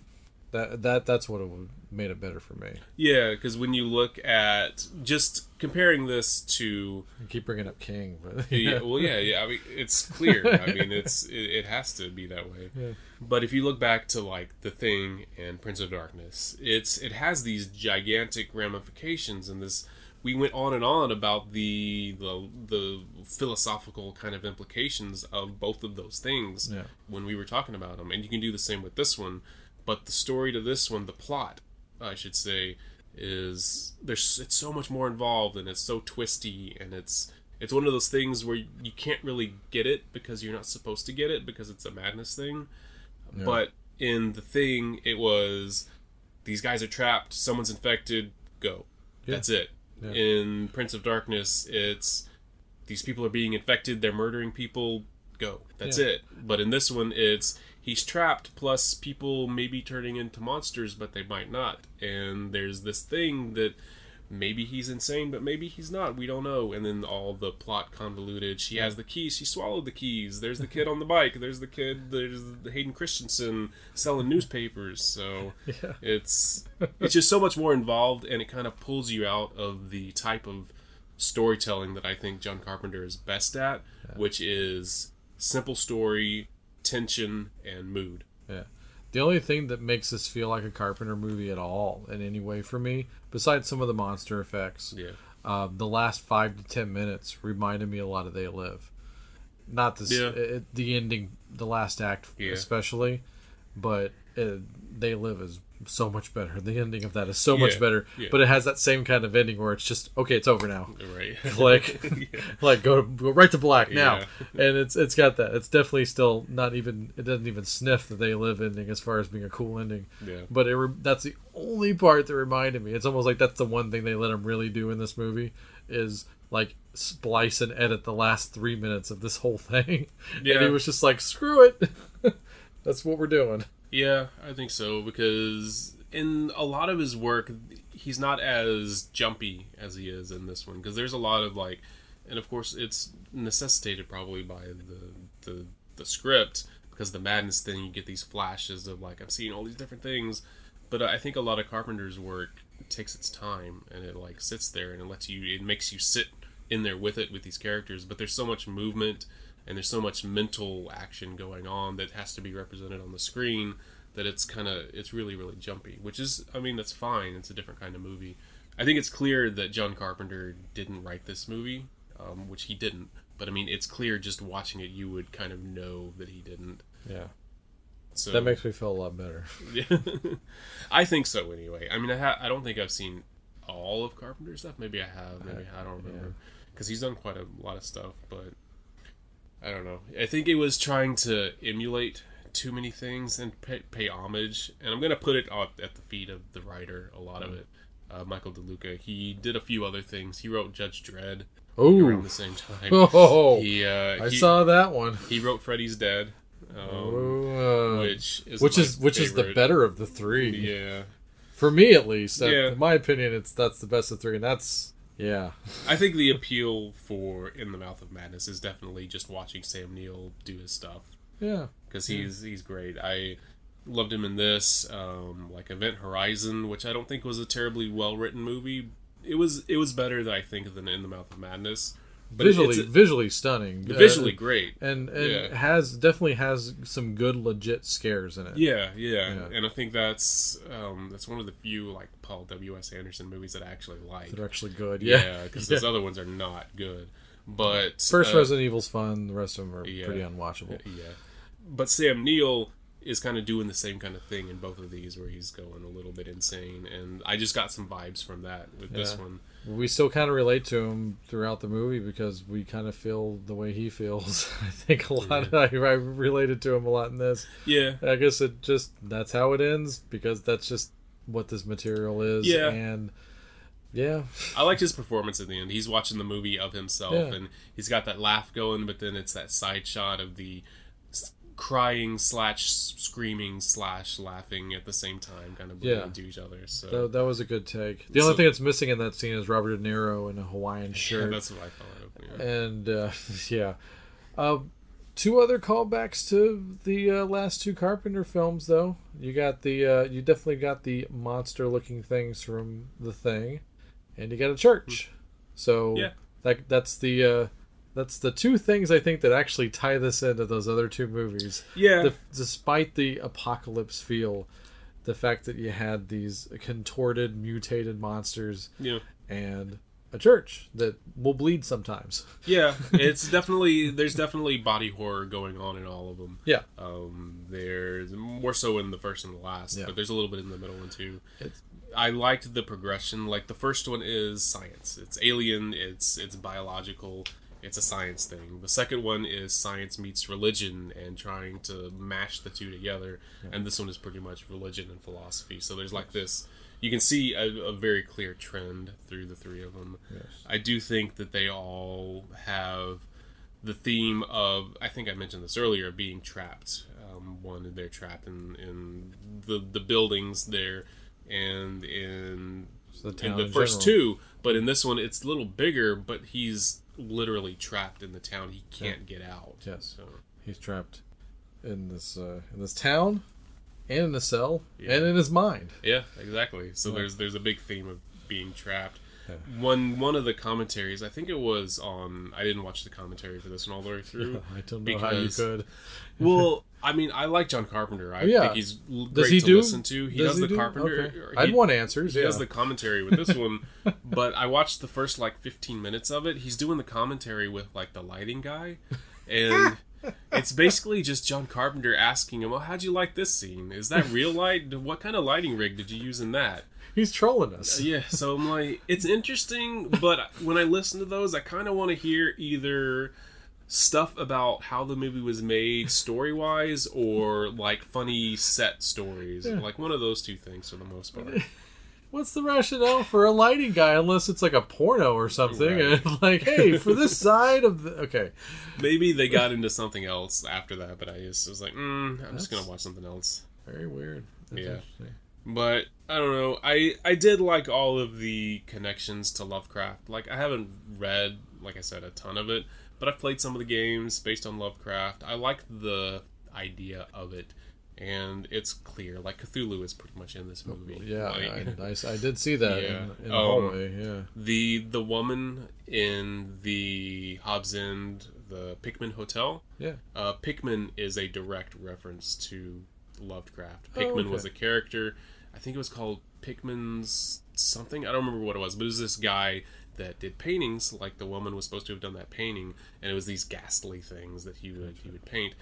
Speaker 4: That that that's what it would made it better for me.
Speaker 3: Yeah, because when you look at just comparing this to
Speaker 4: I keep bringing up King, but
Speaker 3: yeah, well, yeah, yeah. I mean, it's clear. I mean, it's it, it has to be that way. But if you look back to like the Thing and Prince of Darkness, it's it has these gigantic ramifications, and this we went on and on about the the the philosophical kind of implications of both of those things
Speaker 4: Yeah.
Speaker 3: when we were talking about them, and you can do the same with this one. But the story to this one, the plot, I should say, is there's it's so much more involved and it's so twisty and it's it's one of those things where you can't really get it because you're not supposed to get it because it's a madness thing. But in the thing, it was these guys are trapped, someone's infected, go. That's it.
Speaker 4: Yeah.
Speaker 3: In Prince of Darkness, it's these people are being infected, they're murdering people, go. That's
Speaker 4: Yeah.
Speaker 3: it. But in this one, it's he's trapped, plus people may be turning into monsters, but they might not. And there's this thing that maybe he's insane, but maybe he's not. We don't know. And then all the plot convoluted. She has the keys. She swallowed the keys. There's the kid on the bike. There's the kid. There's the Hayden Christensen selling newspapers. So
Speaker 4: Yeah.
Speaker 3: it's it's just so much more involved, and it kind of pulls you out of the type of storytelling that I think John Carpenter is best at, which is simple story, tension, and mood.
Speaker 4: Yeah. The only thing that makes this feel like a Carpenter movie at all, in any way for me, besides some of the monster effects,
Speaker 3: Yeah.
Speaker 4: uh, the last five to ten minutes reminded me a lot of They Live. Not this,
Speaker 3: Yeah.
Speaker 4: it, the ending, the last act
Speaker 3: Yeah.
Speaker 4: especially, but it, They Live is so much better. The ending of that is so much better,
Speaker 3: Yeah.
Speaker 4: but it has that same kind of ending where it's just okay, it's over now.
Speaker 3: Right.
Speaker 4: Click, like go go right to black now,
Speaker 3: Yeah.
Speaker 4: and it's it's got that. It's definitely still not even. It doesn't even sniff the They Live ending as far as being a cool ending.
Speaker 3: Yeah.
Speaker 4: But it re- that's the only part that reminded me. It's almost like that's the one thing they let him really do in this movie is like splice and edit the last three minutes of this whole thing. And
Speaker 3: Yeah.
Speaker 4: he was just like, screw it. that's what we're doing.
Speaker 3: Yeah, I think so because in a lot of his work, he's not as jumpy as he is in this one because there's a lot of like, and of course it's necessitated probably by the the the script because the madness thing you get these flashes of like I'm seeing all these different things, but uh, I think a lot of Carpenter's work takes its time and it like sits there and it lets you it makes you sit in there with it with these characters, but there's so much movement and there's so much mental action going on that has to be represented on the screen that it's kind of it's really really jumpy which is i mean that's fine. It's a different kind of movie. I think it's clear that john carpenter didn't write this movie um, which he didn't but i mean it's clear just watching it you would kind of know that he didn't.
Speaker 4: Yeah.
Speaker 3: so
Speaker 4: That makes me feel a lot better.
Speaker 3: i think so anyway. I mean i, ha- I don't think i've seen all of carpenter's stuff. Maybe i have maybe i don't remember because he's done quite a lot of stuff but I don't know. I think it was trying to emulate too many things and pay, pay homage. And I'm gonna put it at at the feet of the writer. A lot of it, uh, Michael DeLuca. He did a few other things. He wrote Judge Dredd around the same time.
Speaker 4: Oh,
Speaker 3: He uh,
Speaker 4: I
Speaker 3: he,
Speaker 4: saw that one.
Speaker 3: he wrote Freddy's Dead, um,
Speaker 4: Oh, uh,
Speaker 3: which is
Speaker 4: which is which is the better of the three.
Speaker 3: Yeah,
Speaker 4: For me, at least.
Speaker 3: Yeah.
Speaker 4: In my opinion, it's that's the best of three, and that's yeah.
Speaker 3: I think the appeal for In the Mouth of Madness is definitely just watching Sam Neill do his stuff.
Speaker 4: Yeah.
Speaker 3: because he's he's great. I loved him in this, um, like Event Horizon, which I don't think was a terribly well written movie. It was it was better I think than In the Mouth of Madness. But
Speaker 4: visually,
Speaker 3: it's
Speaker 4: visually stunning.
Speaker 3: visually
Speaker 4: Uh,
Speaker 3: great.
Speaker 4: and and
Speaker 3: Yeah.
Speaker 4: has definitely has some good legit scares in it.
Speaker 3: Yeah, yeah,
Speaker 4: Yeah.
Speaker 3: and I think that's um, that's one of the few like Paul W S Anderson movies that I actually like.
Speaker 4: They're actually good.
Speaker 3: Yeah, because
Speaker 4: Yeah.
Speaker 3: those other ones are not good. But
Speaker 4: First
Speaker 3: uh,
Speaker 4: Resident Evil's fun. The rest of them are pretty unwatchable.
Speaker 3: Yeah. But Sam Neill is kind of doing the same kind of thing in both of these where he's going a little bit insane and I just got some vibes from that with this one.
Speaker 4: We still kind of relate to him throughout the movie because we kind of feel the way he feels. I think a lot. I, I related to him a lot in this.
Speaker 3: Yeah.
Speaker 4: I guess it just that's how it ends because that's just what this material is.
Speaker 3: Yeah.
Speaker 4: and yeah,
Speaker 3: I liked his performance at the end. He's watching the movie of himself
Speaker 4: Yeah.
Speaker 3: and he's got that laugh going, but then it's that side shot of the crying slash screaming slash laughing at the same time, kind of
Speaker 4: Yeah.
Speaker 3: into each other. So
Speaker 4: that, that was a good take. The only thing that's missing in that scene is Robert De Niro in a Hawaiian
Speaker 3: yeah,
Speaker 4: shirt.
Speaker 3: that's what I thought of. Yeah.
Speaker 4: and uh, yeah, uh, two other callbacks to the uh, last two Carpenter films, though. You got the uh, you definitely got the monster-looking things from The Thing, and you got a church. So
Speaker 3: Yeah.
Speaker 4: that that's the uh, that's the two things I think that actually tie this into those other two movies.
Speaker 3: Yeah.
Speaker 4: The, despite the apocalypse feel, the fact that you had these contorted, mutated monsters
Speaker 3: yeah.
Speaker 4: and a church that will bleed sometimes.
Speaker 3: Yeah, it's definitely there's definitely body horror going on in all of them.
Speaker 4: Yeah.
Speaker 3: Um, there's more so in the first and the last,
Speaker 4: Yeah.
Speaker 3: but there's a little bit in the middle one too.
Speaker 4: It's-
Speaker 3: I liked the progression. Like the first one is science. It's alien. It's it's biological. It's a science thing. The second one is science meets religion and trying to mash the two together. And this one is pretty much religion and philosophy. So there's like this. You can see a, a very clear trend through the three of them. I do think that they all have the theme of I think I mentioned this earlier being trapped. Um, one, they're trapped in, in the the buildings there, and in
Speaker 4: the
Speaker 3: in the first
Speaker 4: general.
Speaker 3: two. But in this one, it's a little bigger. But he's literally trapped in the town. He can't get out.
Speaker 4: Yes.
Speaker 3: So,
Speaker 4: He's trapped in this uh, in this town, and in a cell,
Speaker 3: Yeah.
Speaker 4: and in his mind.
Speaker 3: yeah, exactly. So there's there's a big theme of being trapped. One one of the commentaries, I think it was on. I didn't watch the commentary for this one all the way through.
Speaker 4: I don't know how you
Speaker 3: because-
Speaker 4: could.
Speaker 3: Well, I mean, I like John Carpenter. I oh,
Speaker 4: Yeah.
Speaker 3: think he's l-
Speaker 4: Does
Speaker 3: great
Speaker 4: he
Speaker 3: to
Speaker 4: do?
Speaker 3: listen to. He does, the
Speaker 4: do?
Speaker 3: Carpenter.
Speaker 4: Okay. I'd want answers.
Speaker 3: He
Speaker 4: yeah.
Speaker 3: does the commentary with this one, but I watched the first like 15 minutes of it. He's doing the commentary with like the lighting guy, and it's basically just John Carpenter asking him, "Well, how'd you like this scene? Is that real light? What kind of lighting rig did you use in that?"
Speaker 4: He's trolling us.
Speaker 3: Yeah, so I'm like, it's interesting, but when I listen to those, I kind of want to hear either stuff about how the movie was made story wise or like funny set stories. Like one of those two things for the most part.
Speaker 4: What's the rationale for a lighting guy unless it's like a porno or something?
Speaker 3: Right.
Speaker 4: And like, hey, for this side of the okay,
Speaker 3: Maybe they got into something else after that, but I just was like, mm, I'm just gonna watch something else.
Speaker 4: very weird. That's
Speaker 3: Yeah. But I don't know. I I did like all of the connections to Lovecraft. Like I haven't read, like I said, a ton of it, but I've played some of the games based on Lovecraft. I like the idea of it, and it's clear. Like Cthulhu is pretty much in this movie.
Speaker 4: Yeah,
Speaker 3: Like,
Speaker 4: I, I, I did see that
Speaker 3: Yeah.
Speaker 4: in, in the
Speaker 3: Um,
Speaker 4: hallway. Yeah,
Speaker 3: the the woman in the Hobbs End, the Pickman Hotel.
Speaker 4: yeah.
Speaker 3: Uh, Pickman is a direct reference to Lovecraft.
Speaker 4: Oh,
Speaker 3: Pickman
Speaker 4: okay.
Speaker 3: was a character. I think it was called Pickman's something. I don't remember what it was, but it was this guy that did paintings. Like the woman was supposed to have done that painting, and it was these ghastly things that he would he would paint.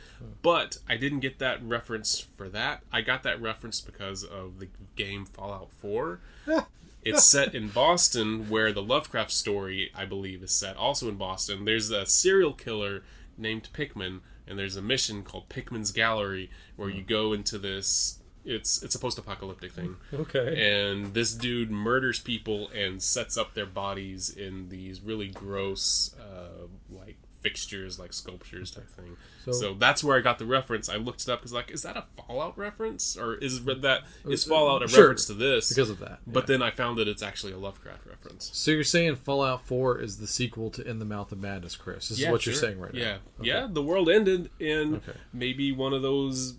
Speaker 3: But I didn't get that reference for that. I got that reference because of the game Fallout Four. It's set in Boston, where the Lovecraft story, I believe, is set also in Boston. There's a serial killer named Pickman, and there's a mission called Pickman's Gallery, where you go into this. It's it's a post-apocalyptic thing,
Speaker 4: Okay.
Speaker 3: and this dude murders people and sets up their bodies in these really gross, uh, like fixtures, like sculptures type thing.
Speaker 4: So-
Speaker 3: So, that's where I got the reference. I looked it up because like, is that a Fallout reference, or is that is Fallout a
Speaker 4: Sure,
Speaker 3: reference to this?
Speaker 4: because of that.
Speaker 3: But then I found that it's actually a Lovecraft reference.
Speaker 4: So you're saying Fallout 4 is the sequel to In the Mouth of Madness, Chris? This is what you're saying right
Speaker 3: yeah.
Speaker 4: now.
Speaker 3: Yeah, yeah. the world ended, and
Speaker 4: Okay.
Speaker 3: maybe one of those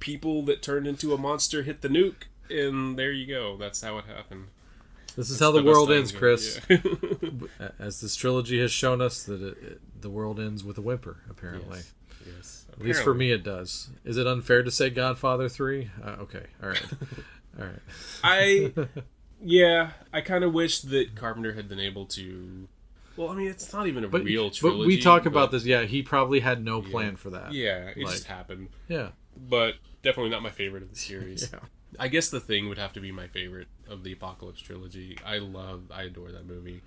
Speaker 3: people that turned into a monster hit the nuke, and there you go. That's how it happened.
Speaker 4: This is how the
Speaker 3: That's
Speaker 4: world ends. Chris.
Speaker 3: Yeah.
Speaker 4: As this trilogy has shown us, that it, it, the world ends with a whimper. Apparently,
Speaker 3: yes. yes.
Speaker 4: at least for me, it does. Is it unfair to say Godfather Three? Uh, okay, all right, all right.
Speaker 3: I yeah, I kind of wish that Carpenter had been able to. Well, I mean, it's not even a
Speaker 4: But
Speaker 3: real trilogy.
Speaker 4: but we talk about this. Yeah, he probably had no plan for that.
Speaker 3: Yeah, it
Speaker 4: Like-
Speaker 3: just happened.
Speaker 4: yeah,
Speaker 3: But definitely not my favorite of the series.
Speaker 4: yeah.
Speaker 3: I guess the thing would have to be my favorite of the Apocalypse trilogy. I love, I adore that movie.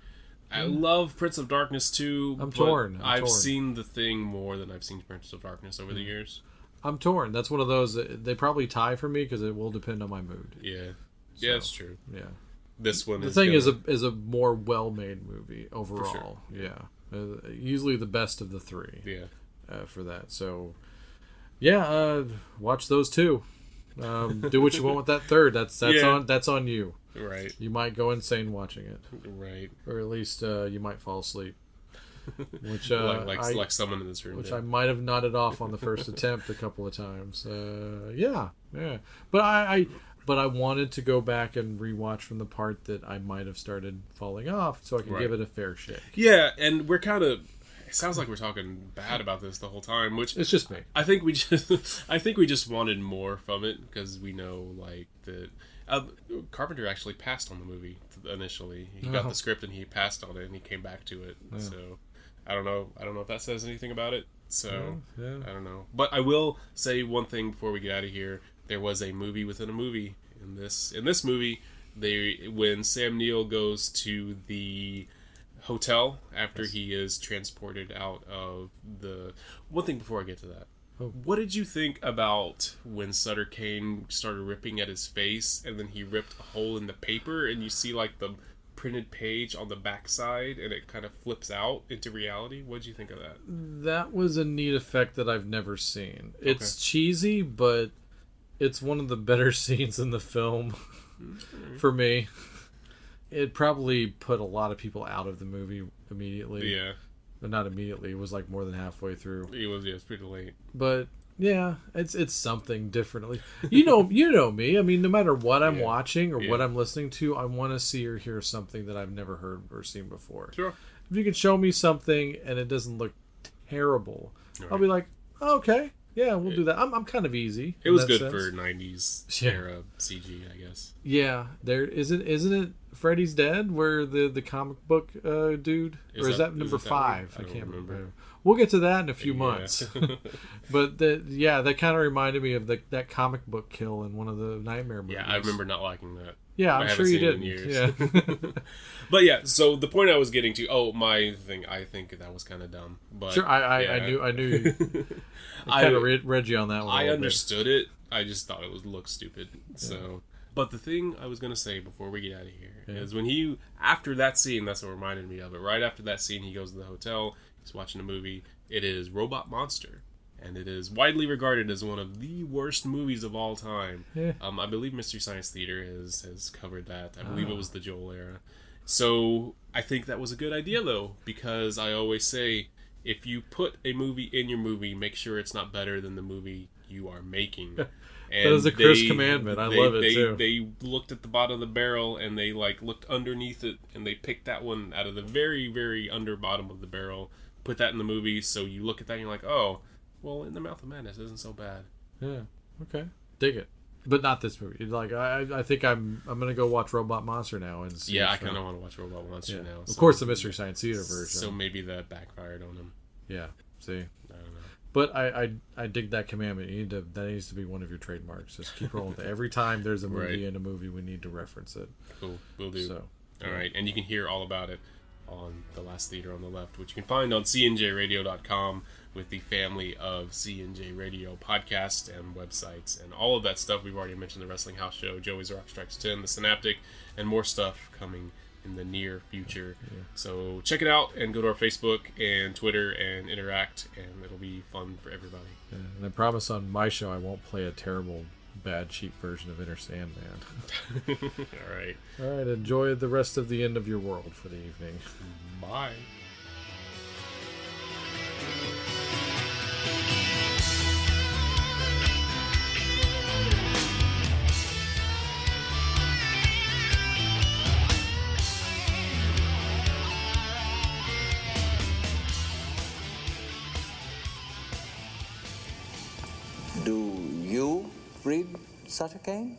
Speaker 3: I love Prince of Darkness too.
Speaker 4: Mm. I'm torn,
Speaker 3: I've
Speaker 4: torn.
Speaker 3: seen the thing more than I've seen Prince of Darkness over the years.
Speaker 4: I'm torn. That's one of those. that- They probably tie for me because it will depend on my mood.
Speaker 3: Yeah, yeah, that's true.
Speaker 4: Yeah.
Speaker 3: This one.
Speaker 4: The
Speaker 3: is
Speaker 4: thing
Speaker 3: gonna-
Speaker 4: is a is a more well made movie overall. Yeah, uh, usually the best of the three
Speaker 3: yeah.
Speaker 4: uh, for that. So, yeah, uh, watch those two. Um, do what you want with that third. That's that's
Speaker 3: Yeah.
Speaker 4: on that's on you.
Speaker 3: Right,
Speaker 4: You might go insane watching it,
Speaker 3: right.
Speaker 4: or at least uh, you might fall asleep. Which uh,
Speaker 3: like like,
Speaker 4: I,
Speaker 3: like someone in this room.
Speaker 4: which
Speaker 3: did.
Speaker 4: I might have nodded off on the first attempt a couple of times. Uh, yeah, yeah. But I, I, but I wanted to go back and rewatch from the part that I might have started falling off, so I can
Speaker 3: Right.
Speaker 4: give it a fair shake.
Speaker 3: Yeah, and we're kind of. It sounds like we're talking bad about this the whole time, which
Speaker 4: It's just me.
Speaker 3: I think we just. I think we just wanted more from it because we know like that. Uh, Carpenter actually passed on the movie initially. He got
Speaker 4: Oh.
Speaker 3: the script and he passed on it and he came back to it. So I don't know. I don't know if that says anything about it. So
Speaker 4: Yeah.
Speaker 3: I don't know. But I will say one thing before we get out of here. There was a movie within a movie in this. In this movie, they when Sam Neill goes to the hotel after he is transported out of the. One thing before I get to that.
Speaker 4: Oh.
Speaker 3: What did you think about when Sutter Kane started ripping at his face and then he ripped a hole in the paper and you see like the printed page on the backside and it kind of flips out into reality? What did you think of that?
Speaker 4: That was a neat effect that I've never seen. It's cheesy, but it's one of the better scenes in the film mm, for me. It probably put a lot of people out of the movie immediately.
Speaker 3: Yeah,
Speaker 4: But not immediately. It was like more than halfway through.
Speaker 3: it was. Yeah, it's pretty late.
Speaker 4: But yeah, it's it's something differently. You know, you know me. I mean, no matter what I'm
Speaker 3: Yeah.
Speaker 4: watching or what I'm listening to, I want to see or hear something that I've never heard or seen before.
Speaker 3: Sure.
Speaker 4: If you can show me something and it doesn't look terrible, I'll be like, oh, okay, yeah, we'll do that. I'm, I'm kind of easy.
Speaker 3: It was good
Speaker 4: sense.
Speaker 3: for '90s
Speaker 4: Yeah.
Speaker 3: era CG, I guess.
Speaker 4: Yeah, there isn't isn't it Freddy's Dead where the the comic book uh, dude
Speaker 3: Is
Speaker 4: or is
Speaker 3: that-
Speaker 4: that, number
Speaker 3: is that
Speaker 4: five? I,
Speaker 3: I
Speaker 4: can't remember.
Speaker 3: remember.
Speaker 4: We'll get to that in a few
Speaker 3: Yeah.
Speaker 4: months. but the, yeah, that kind of reminded me of the, that comic book kill in one of the Nightmare movies.
Speaker 3: yeah, I remember not liking that.
Speaker 4: Yeah, I'm sure you didn't. Yeah.
Speaker 3: But yeah, so the point I was getting to, oh, my thing, I think that was kind of dumb. But
Speaker 4: sure, I, I,
Speaker 3: yeah.
Speaker 4: I knew I knew you
Speaker 3: I,
Speaker 4: kind of read, read you on that one.
Speaker 3: I
Speaker 4: little bit.
Speaker 3: understood it. I just thought it was look stupid. So, but the thing I was gonna say before we get out of here is when he after that scene, that's what reminded me of it. Right after that scene, he goes to the hotel. He's watching a movie. It is Robot Monster, and it is widely regarded as one of the worst movies of all time.
Speaker 4: Yeah.
Speaker 3: Um, I believe Mystery Science Theater has has covered that. I believe
Speaker 4: Ah.
Speaker 3: it was the Joel era. So I think that was a good idea though, because I always say if you put a movie in your movie, make sure it's not better than the movie you are making. And
Speaker 4: is a Chris commandment. I love it,
Speaker 3: they,
Speaker 4: too.
Speaker 3: They looked at the bottom of the barrel and they like looked underneath it and they picked that one out of the very very under bottom of the barrel, put that in the movie. So you look at that and you're like, oh, well, in the Mouth of Madness isn't so bad.
Speaker 4: Yeah. Okay. Dig it. But not this movie. Like I, I think I'm, I'm gonna go watch Robot Monster now and see.
Speaker 3: Yeah, I
Speaker 4: uh,
Speaker 3: kind of want to watch Robot Monster
Speaker 4: yeah.
Speaker 3: now.
Speaker 4: Of course, the Mystery Science Theater version.
Speaker 3: So maybe that backfired on him.
Speaker 4: yeah. See.
Speaker 3: I don't know.
Speaker 4: But I, I I dig that commandment. You need to that needs to be one of your trademarks. Just keep rolling. Every time there's a movie
Speaker 3: Right.
Speaker 4: in a movie, we need to reference it.
Speaker 3: Cool, we'll do.
Speaker 4: So
Speaker 3: All right, and you can hear all about it on the last theater on the left, which you can find on cnjradio.com with the family of CNJ Radio podcasts and websites and all of that stuff. We've already mentioned the Wrestling House Show, Joey's Rock Strikes 10, the Synaptic, and more stuff coming in the near future. So check it out and go to our Facebook and Twitter and interact, and it'll be fun for everybody.
Speaker 4: yeah. and I promise on my show I won't play a terrible, bad, cheap version of Enter Sandman.
Speaker 3: all right,
Speaker 4: All right. Enjoy the rest of the end of your world for the evening.
Speaker 3: bye.
Speaker 2: Breed such a game?